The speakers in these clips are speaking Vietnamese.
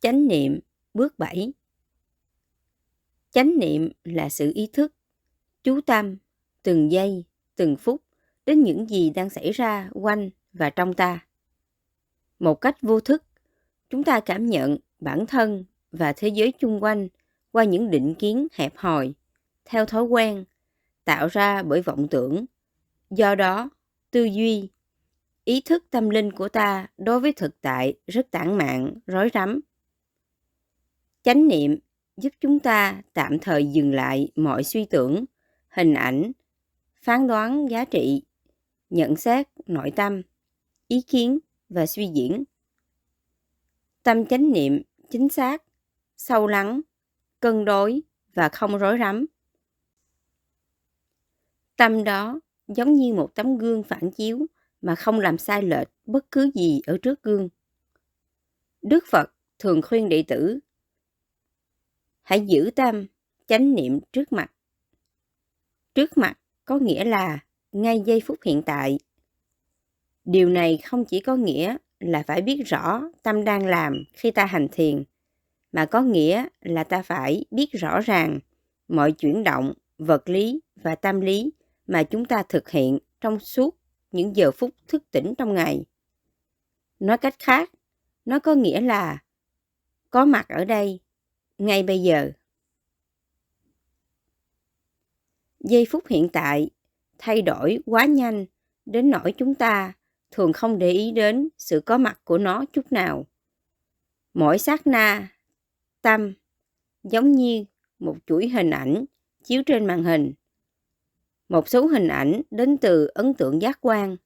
Chánh niệm bước 7 Chánh niệm là sự ý thức, chú tâm từng giây, từng phút đến những gì đang xảy ra quanh và trong ta. Một cách vô thức, chúng ta cảm nhận bản thân và thế giới chung quanh qua những định kiến hẹp hòi, theo thói quen, tạo ra bởi vọng tưởng. Do đó, tư duy, ý thức tâm linh của ta đối với thực tại rất tản mạn, rối rắm. Chánh niệm giúp chúng ta tạm thời dừng lại mọi suy tưởng, hình ảnh, phán đoán giá trị, nhận xét nội tâm, ý kiến và suy diễn. Tâm chánh niệm chính xác, sâu lắng, cân đối và không rối rắm. Tâm đó giống như một tấm gương phản chiếu mà không làm sai lệch bất cứ gì ở trước gương. Đức Phật thường khuyên đệ tử hãy giữ tâm chánh niệm trước mặt. Trước mặt có nghĩa là ngay giây phút hiện tại. Điều này không chỉ có nghĩa là phải biết rõ tâm đang làm khi ta hành thiền, mà có nghĩa là ta phải biết rõ ràng mọi chuyển động, vật lý và tâm lý mà chúng ta thực hiện trong suốt những giờ phút thức tỉnh trong ngày. Nói cách khác, nó có nghĩa là có mặt ở đây ngay bây giờ. Giây phút hiện tại thay đổi quá nhanh đến nỗi chúng ta thường không để ý đến sự có mặt của nó chút nào. Mỗi sát na, tâm giống như một chuỗi hình ảnh chiếu trên màn hình. Một số hình ảnh đến từ ấn tượng giác quan,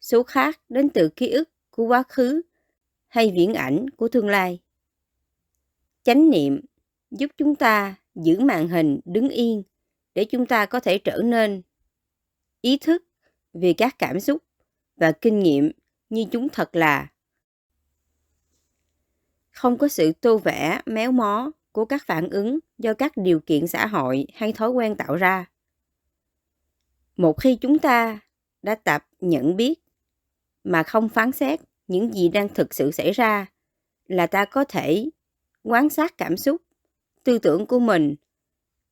số khác đến từ ký ức của quá khứ hay viễn ảnh của tương lai. Chánh niệm, giúp chúng ta giữ màn hình đứng yên để chúng ta có thể trở nên ý thức về các cảm xúc và kinh nghiệm như chúng thật là. Không có sự tô vẽ, méo mó của các phản ứng do các điều kiện xã hội hay thói quen tạo ra. Một khi chúng ta đã tập nhận biết mà không phán xét những gì đang thực sự xảy ra là ta có thể quan sát cảm xúc, tư tưởng của mình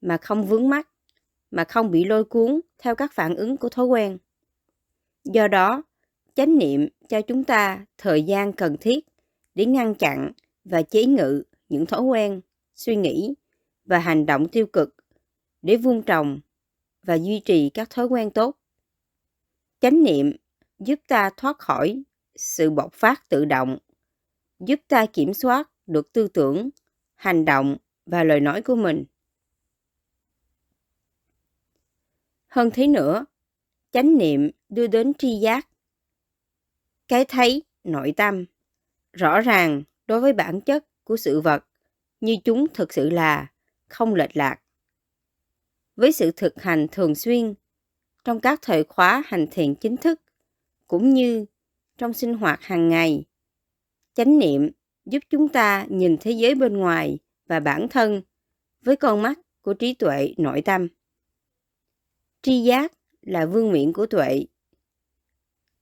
mà không vướng mắc, mà không bị lôi cuốn theo các phản ứng của thói quen. Do đó, chánh niệm cho chúng ta thời gian cần thiết để ngăn chặn và chế ngự những thói quen, suy nghĩ và hành động tiêu cực để vuông trồng và duy trì các thói quen tốt. Chánh niệm giúp ta thoát khỏi sự bộc phát tự động, giúp ta kiểm soát được tư tưởng, hành động và lời nói của mình. Hơn thế nữa, chánh niệm đưa đến tri giác. Cái thấy, nội tâm, rõ ràng đối với bản chất của sự vật như chúng thực sự là, không lệch lạc. Với sự thực hành thường xuyên trong các thời khóa hành thiền chính thức cũng như trong sinh hoạt hàng ngày, chánh niệm giúp chúng ta nhìn thế giới bên ngoài và bản thân với con mắt của trí tuệ nội tâm. Tri giác là vương miện của tuệ.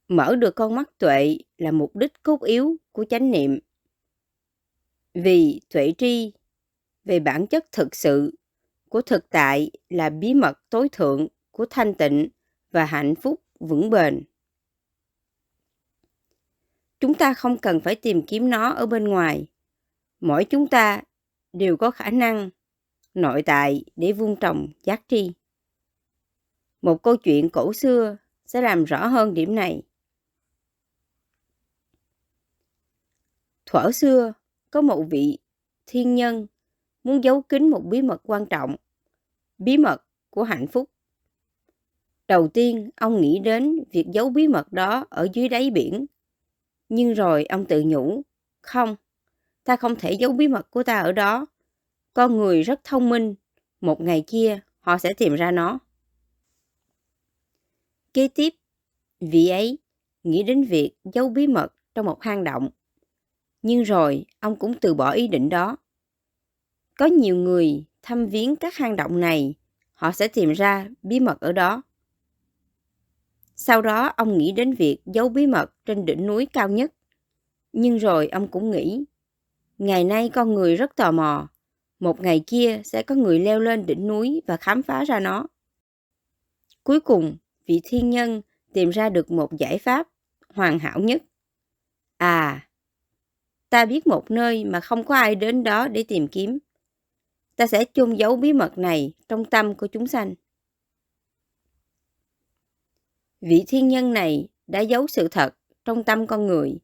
Mở được con mắt tuệ là mục đích cốt yếu của chánh niệm. Vì tuệ tri, về bản chất thực sự của thực tại là bí mật tối thượng của thanh tịnh và hạnh phúc vững bền. Chúng ta không cần phải tìm kiếm nó ở bên ngoài. Mỗi chúng ta đều có khả năng nội tại để vun trồng giác tri. Một câu chuyện cổ xưa sẽ làm rõ hơn điểm này. Thuở xưa, có một vị thiên nhân muốn giấu kín một bí mật quan trọng, bí mật của hạnh phúc. Đầu tiên, ông nghĩ đến việc giấu bí mật đó ở dưới đáy biển. Nhưng rồi ông tự nhủ, không, ta không thể giấu bí mật của ta ở đó. Con người rất thông minh, một ngày kia họ sẽ tìm ra nó. Kế tiếp, vị ấy nghĩ đến việc giấu bí mật trong một hang động. Nhưng rồi ông cũng từ bỏ ý định đó. Có nhiều người thăm viếng các hang động này, họ sẽ tìm ra bí mật ở đó. Sau đó ông nghĩ đến việc giấu bí mật trên đỉnh núi cao nhất. Nhưng rồi ông cũng nghĩ, Ngày nay con người rất tò mò. Một ngày kia sẽ có người leo lên đỉnh núi và khám phá ra nó. Cuối cùng, vị thiên nhân tìm ra được một giải pháp hoàn hảo nhất. À, ta biết một nơi mà không có ai đến đó để tìm kiếm. Ta sẽ chôn giấu bí mật này trong tâm của chúng sanh. Vị thiên nhân này đã giấu sự thật trong tâm con người.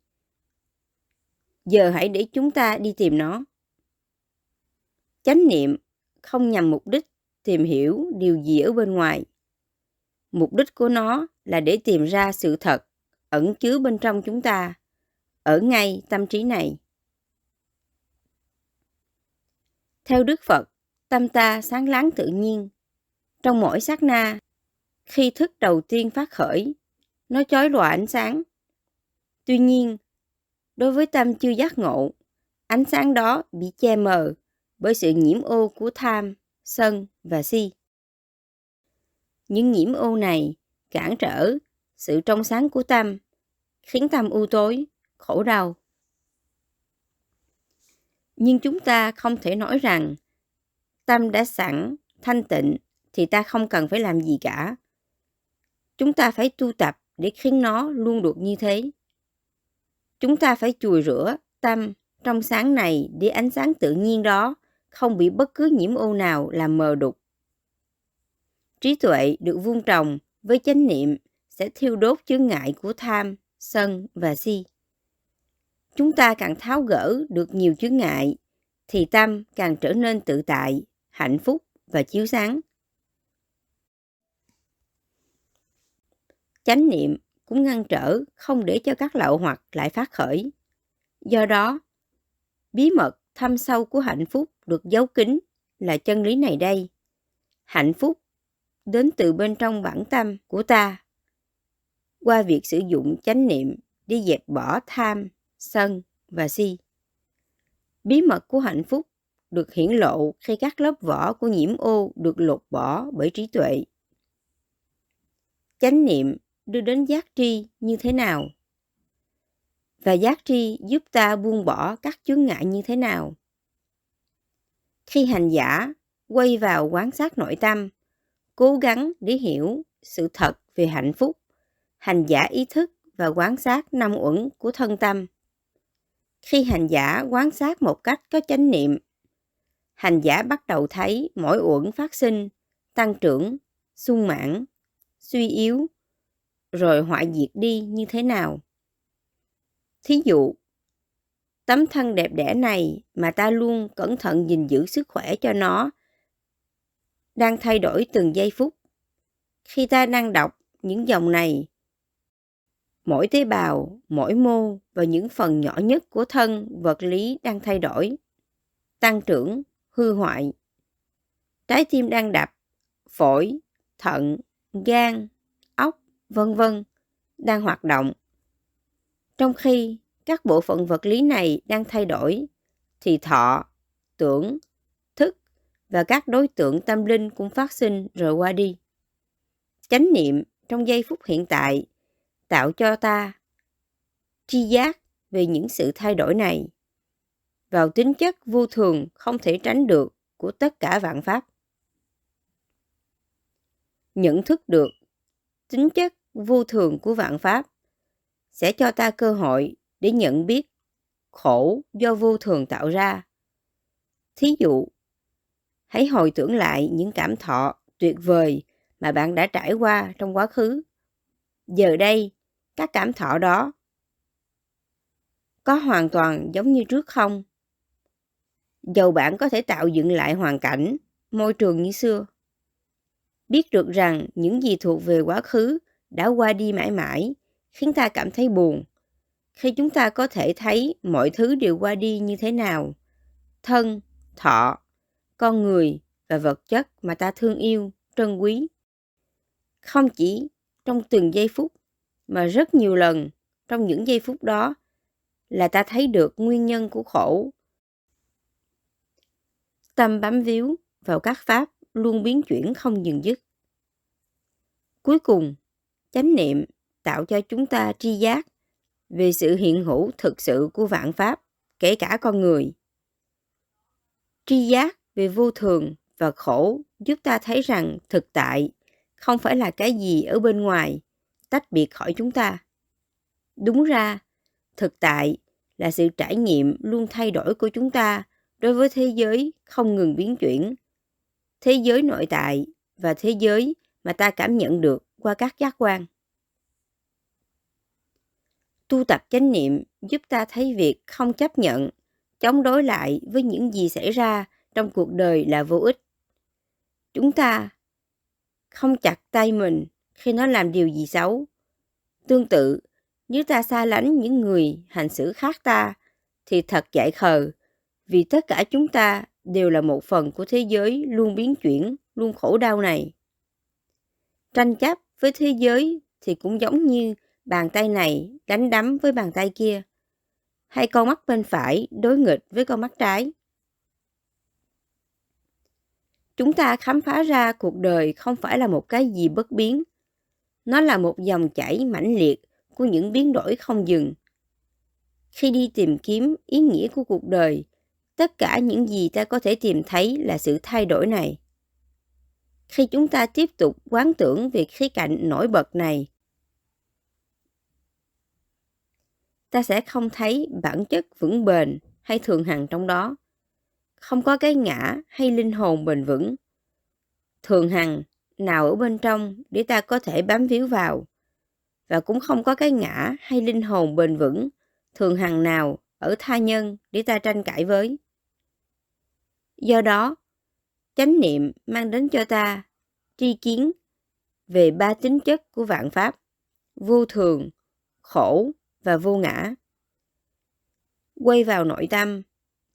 Giờ hãy để chúng ta đi tìm nó. Chánh niệm không nhằm mục đích tìm hiểu điều gì ở bên ngoài. Mục đích của nó là để tìm ra sự thật ẩn chứa bên trong chúng ta, ở ngay tâm trí này. Theo Đức Phật, tâm ta sáng láng tự nhiên. Trong mỗi sát na, khi thức đầu tiên phát khởi, nó chói lòa ánh sáng. Tuy nhiên, đối với tâm chưa giác ngộ, ánh sáng đó bị che mờ bởi sự nhiễm ô của tham, sân và si. Những nhiễm ô này cản trở sự trong sáng của tâm, khiến tâm u tối, khổ đau. Nhưng chúng ta không thể nói rằng tâm đã sẵn, thanh tịnh thì ta không cần phải làm gì cả. Chúng ta phải tu tập để khiến nó luôn được như thế. Chúng ta phải chùi rửa tâm trong sáng này để ánh sáng tự nhiên đó không bị bất cứ nhiễm ô nào làm mờ đục. Trí tuệ được vuông trồng với chánh niệm sẽ thiêu đốt chướng ngại của tham, sân và si. Chúng ta càng tháo gỡ được nhiều chướng ngại, thì tâm càng trở nên tự tại, hạnh phúc và chiếu sáng. Chánh niệm cũng ngăn trở không để cho các lậu hoặc lại phát khởi. Do đó, bí mật thâm sâu của hạnh phúc được giấu kín là chân lý này đây. Hạnh phúc đến từ bên trong bản tâm của ta qua việc sử dụng chánh niệm đi dẹp bỏ tham, sân và si. Bí mật của hạnh phúc được hiển lộ khi các lớp vỏ của nhiễm ô được lột bỏ bởi trí tuệ. Chánh niệm đưa đến giác tri như thế nào? Và giác tri giúp ta buông bỏ các chướng ngại như thế nào? Khi hành giả quay vào quán sát nội tâm, cố gắng để hiểu sự thật về hạnh phúc, hành giả ý thức và quán sát năm uẩn của thân tâm. Khi hành giả quán sát một cách có chánh niệm, hành giả bắt đầu thấy mỗi uẩn phát sinh, tăng trưởng, sung mãn, suy yếu, rồi hoại diệt đi như thế nào. Thí dụ, tấm thân đẹp đẽ này mà ta luôn cẩn thận gìn giữ sức khỏe cho nó đang thay đổi từng giây phút. Khi ta đang đọc những dòng này, mỗi tế bào, mỗi mô và những phần nhỏ nhất của thân vật lý đang thay đổi, tăng trưởng, hư hoại. Trái tim đang đập, phổi, thận, gan, vân vân đang hoạt động. Trong khi các bộ phận vật lý này đang thay đổi, thì thọ, tưởng, thức và các đối tượng tâm linh cũng phát sinh rồi qua đi. Chánh niệm trong giây phút hiện tại tạo cho ta tri giác về những sự thay đổi này vào tính chất vô thường không thể tránh được của tất cả vạn pháp. Nhận thức được tính chất vô thường của vạn pháp sẽ cho ta cơ hội để nhận biết khổ do vô thường tạo ra. Thí dụ, hãy hồi tưởng lại những cảm thọ tuyệt vời mà bạn đã trải qua trong quá khứ. Giờ đây, các cảm thọ đó có hoàn toàn giống như trước không? Dầu bạn có thể tạo dựng lại hoàn cảnh, môi trường như xưa. Biết được rằng những gì thuộc về quá khứ đã qua đi mãi mãi, khiến ta cảm thấy buồn. Khi chúng ta có thể thấy mọi thứ đều qua đi như thế nào, thân, thọ, con người và vật chất mà ta thương yêu, trân quý. Không chỉ trong từng giây phút, mà rất nhiều lần trong những giây phút đó là ta thấy được nguyên nhân của khổ. Tâm bám víu vào các pháp luôn biến chuyển không dừng dứt. Cuối cùng, chánh niệm tạo cho chúng ta tri giác về sự hiện hữu thực sự của vạn pháp, kể cả con người. Tri giác về vô thường và khổ giúp ta thấy rằng thực tại không phải là cái gì ở bên ngoài, tách biệt khỏi chúng ta. Đúng ra, thực tại là sự trải nghiệm luôn thay đổi của chúng ta đối với thế giới không ngừng biến chuyển. Thế giới nội tại và thế giới mà ta cảm nhận được qua các giác quan. Tu tập chánh niệm giúp ta thấy việc không chấp nhận, chống đối lại với những gì xảy ra trong cuộc đời là vô ích. Chúng ta không chặt tay mình khi nó làm điều gì xấu. Tương tự, nếu ta xa lánh những người hành xử khác ta, thì thật dại khờ, vì tất cả chúng ta đều là một phần của thế giới luôn biến chuyển, luôn khổ đau này. Tranh chấp với thế giới thì cũng giống như bàn tay này đánh đấm với bàn tay kia, hay con mắt bên phải đối nghịch với con mắt trái. Chúng ta khám phá ra cuộc đời không phải là một cái gì bất biến. Nó là một dòng chảy mãnh liệt của những biến đổi không dừng. Khi đi tìm kiếm ý nghĩa của cuộc đời, tất cả những gì ta có thể tìm thấy là sự thay đổi này. Khi chúng ta tiếp tục quán tưởng về khía cạnh nổi bật này, ta sẽ không thấy bản chất vững bền hay thường hằng trong đó. Không có cái ngã hay linh hồn bền vững. Thường hằng nào ở bên trong để ta có thể bám víu vào và cũng không có cái ngã hay linh hồn bền vững thường hằng nào ở tha nhân để ta tranh cãi với. Do đó, chánh niệm mang đến cho ta tri kiến về ba tính chất của vạn pháp, vô thường, khổ và vô ngã. Quay vào nội tâm,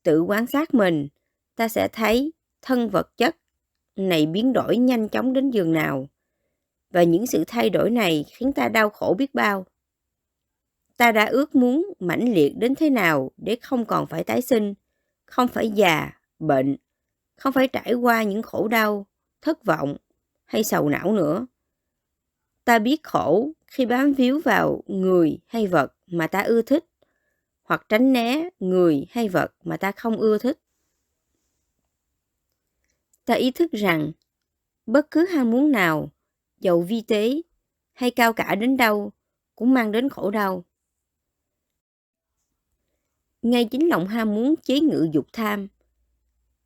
tự quan sát mình, ta sẽ thấy thân vật chất này biến đổi nhanh chóng đến giường nào và những sự thay đổi này khiến ta đau khổ biết bao. Ta đã ước muốn mãnh liệt đến thế nào để không còn phải tái sinh, không phải già, bệnh, không phải trải qua những khổ đau, thất vọng hay sầu não nữa. Ta biết khổ khi bám víu vào người hay vật mà ta ưa thích hoặc tránh né người hay vật mà ta không ưa thích. Ta ý thức rằng bất cứ ham muốn nào giàu vi tế hay cao cả đến đâu cũng mang đến khổ đau. Ngay chính lòng ham muốn chế ngự dục tham,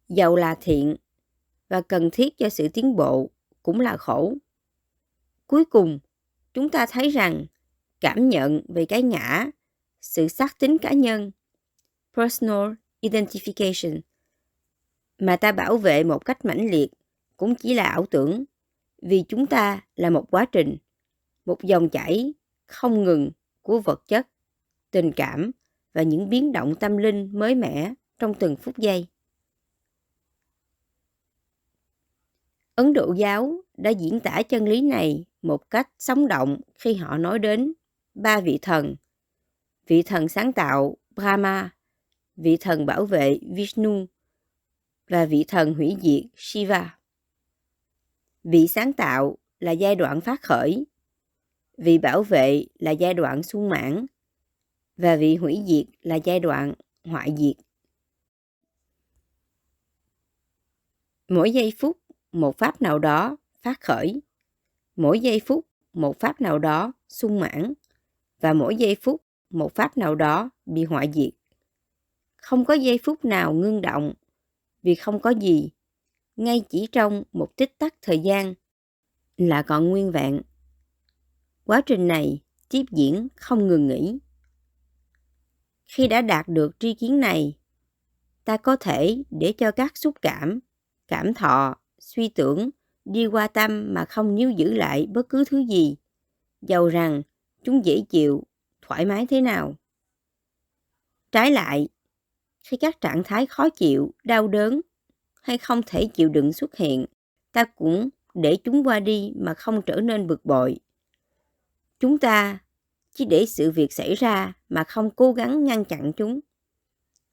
dầu là thiện và cần thiết cho sự tiến bộ cũng là khổ. Cuối cùng, chúng ta thấy rằng cảm nhận về cái ngã, sự xác tính cá nhân, personal identification, mà ta bảo vệ một cách mãnh liệt cũng chỉ là ảo tưởng vì chúng ta là một quá trình, một dòng chảy không ngừng của vật chất, tình cảm và những biến động tâm linh mới mẻ trong từng phút giây. Ấn Độ giáo đã diễn tả chân lý này một cách sống động khi họ nói đến ba vị thần. Vị thần sáng tạo Brahma, vị thần bảo vệ Vishnu và vị thần hủy diệt Shiva. Vị sáng tạo là giai đoạn phát khởi, vị bảo vệ là giai đoạn sung mãn và vị hủy diệt là giai đoạn hoại diệt. Mỗi giây phút một pháp nào đó phát khởi, mỗi giây phút một pháp nào đó sung mãn và mỗi giây phút một pháp nào đó bị hoại diệt. Không có giây phút nào ngưng động vì không có gì ngay chỉ trong một tích tắc thời gian là còn nguyên vẹn. Quá trình này tiếp diễn không ngừng nghỉ. Khi đã đạt được tri kiến này, ta có thể để cho các xúc cảm, cảm thọ, suy tưởng đi qua tâm mà không níu giữ lại bất cứ thứ gì, dầu rằng chúng dễ chịu, thoải mái thế nào. Trái lại, khi các trạng thái khó chịu, đau đớn hay không thể chịu đựng xuất hiện, ta cũng để chúng qua đi mà không trở nên bực bội. Chúng ta chỉ để sự việc xảy ra mà không cố gắng ngăn chặn chúng,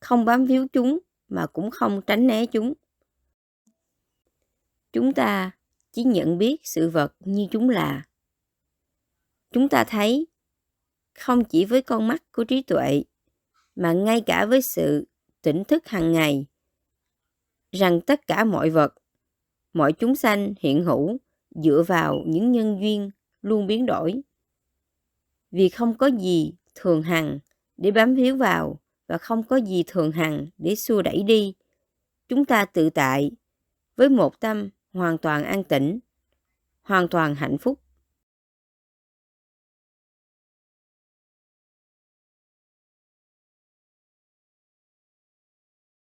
không bám víu chúng mà cũng không tránh né chúng. Chúng ta chỉ nhận biết sự vật như chúng là. Chúng ta thấy không chỉ với con mắt của trí tuệ mà ngay cả với sự tỉnh thức hàng ngày rằng tất cả mọi vật, mọi chúng sanh hiện hữu dựa vào những nhân duyên luôn biến đổi. Vì không có gì thường hằng để bám víu vào và không có gì thường hằng để xua đẩy đi. Chúng ta tự tại với một tâm hoàn toàn an tĩnh, hoàn toàn hạnh phúc.